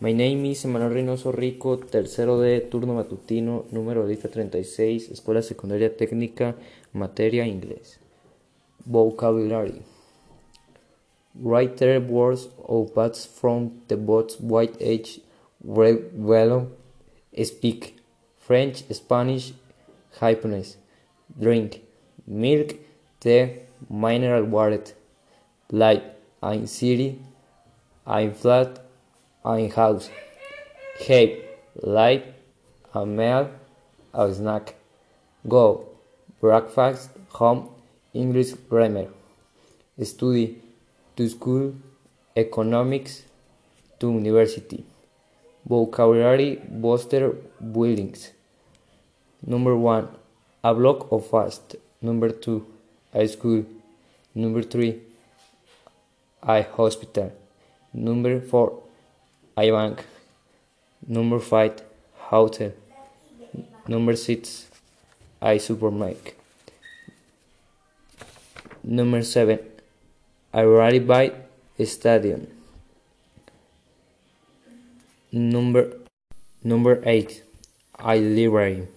My name is Emanuel Reynoso Rico, tercero de turno matutino, número de lista 36, Escuela Secundaria Técnica, materia inglés. Vocabulary. Write words or parts from the boat's white edge well speak French, Spanish, happiness, drink, milk, tea, mineral water, light, I'm city, I'm flat, I'm house, have, light, a meal, a snack, go, breakfast, home, English grammar, study, to school, economics, to university. Vocabulary booster buildings. Number one, a block of fast. Number two, a school. Number three, a hospital. Number four, a bank. Number five, hotel. Number six, a supermarket. Number seven, a rugby stadium. Number number eight, I library.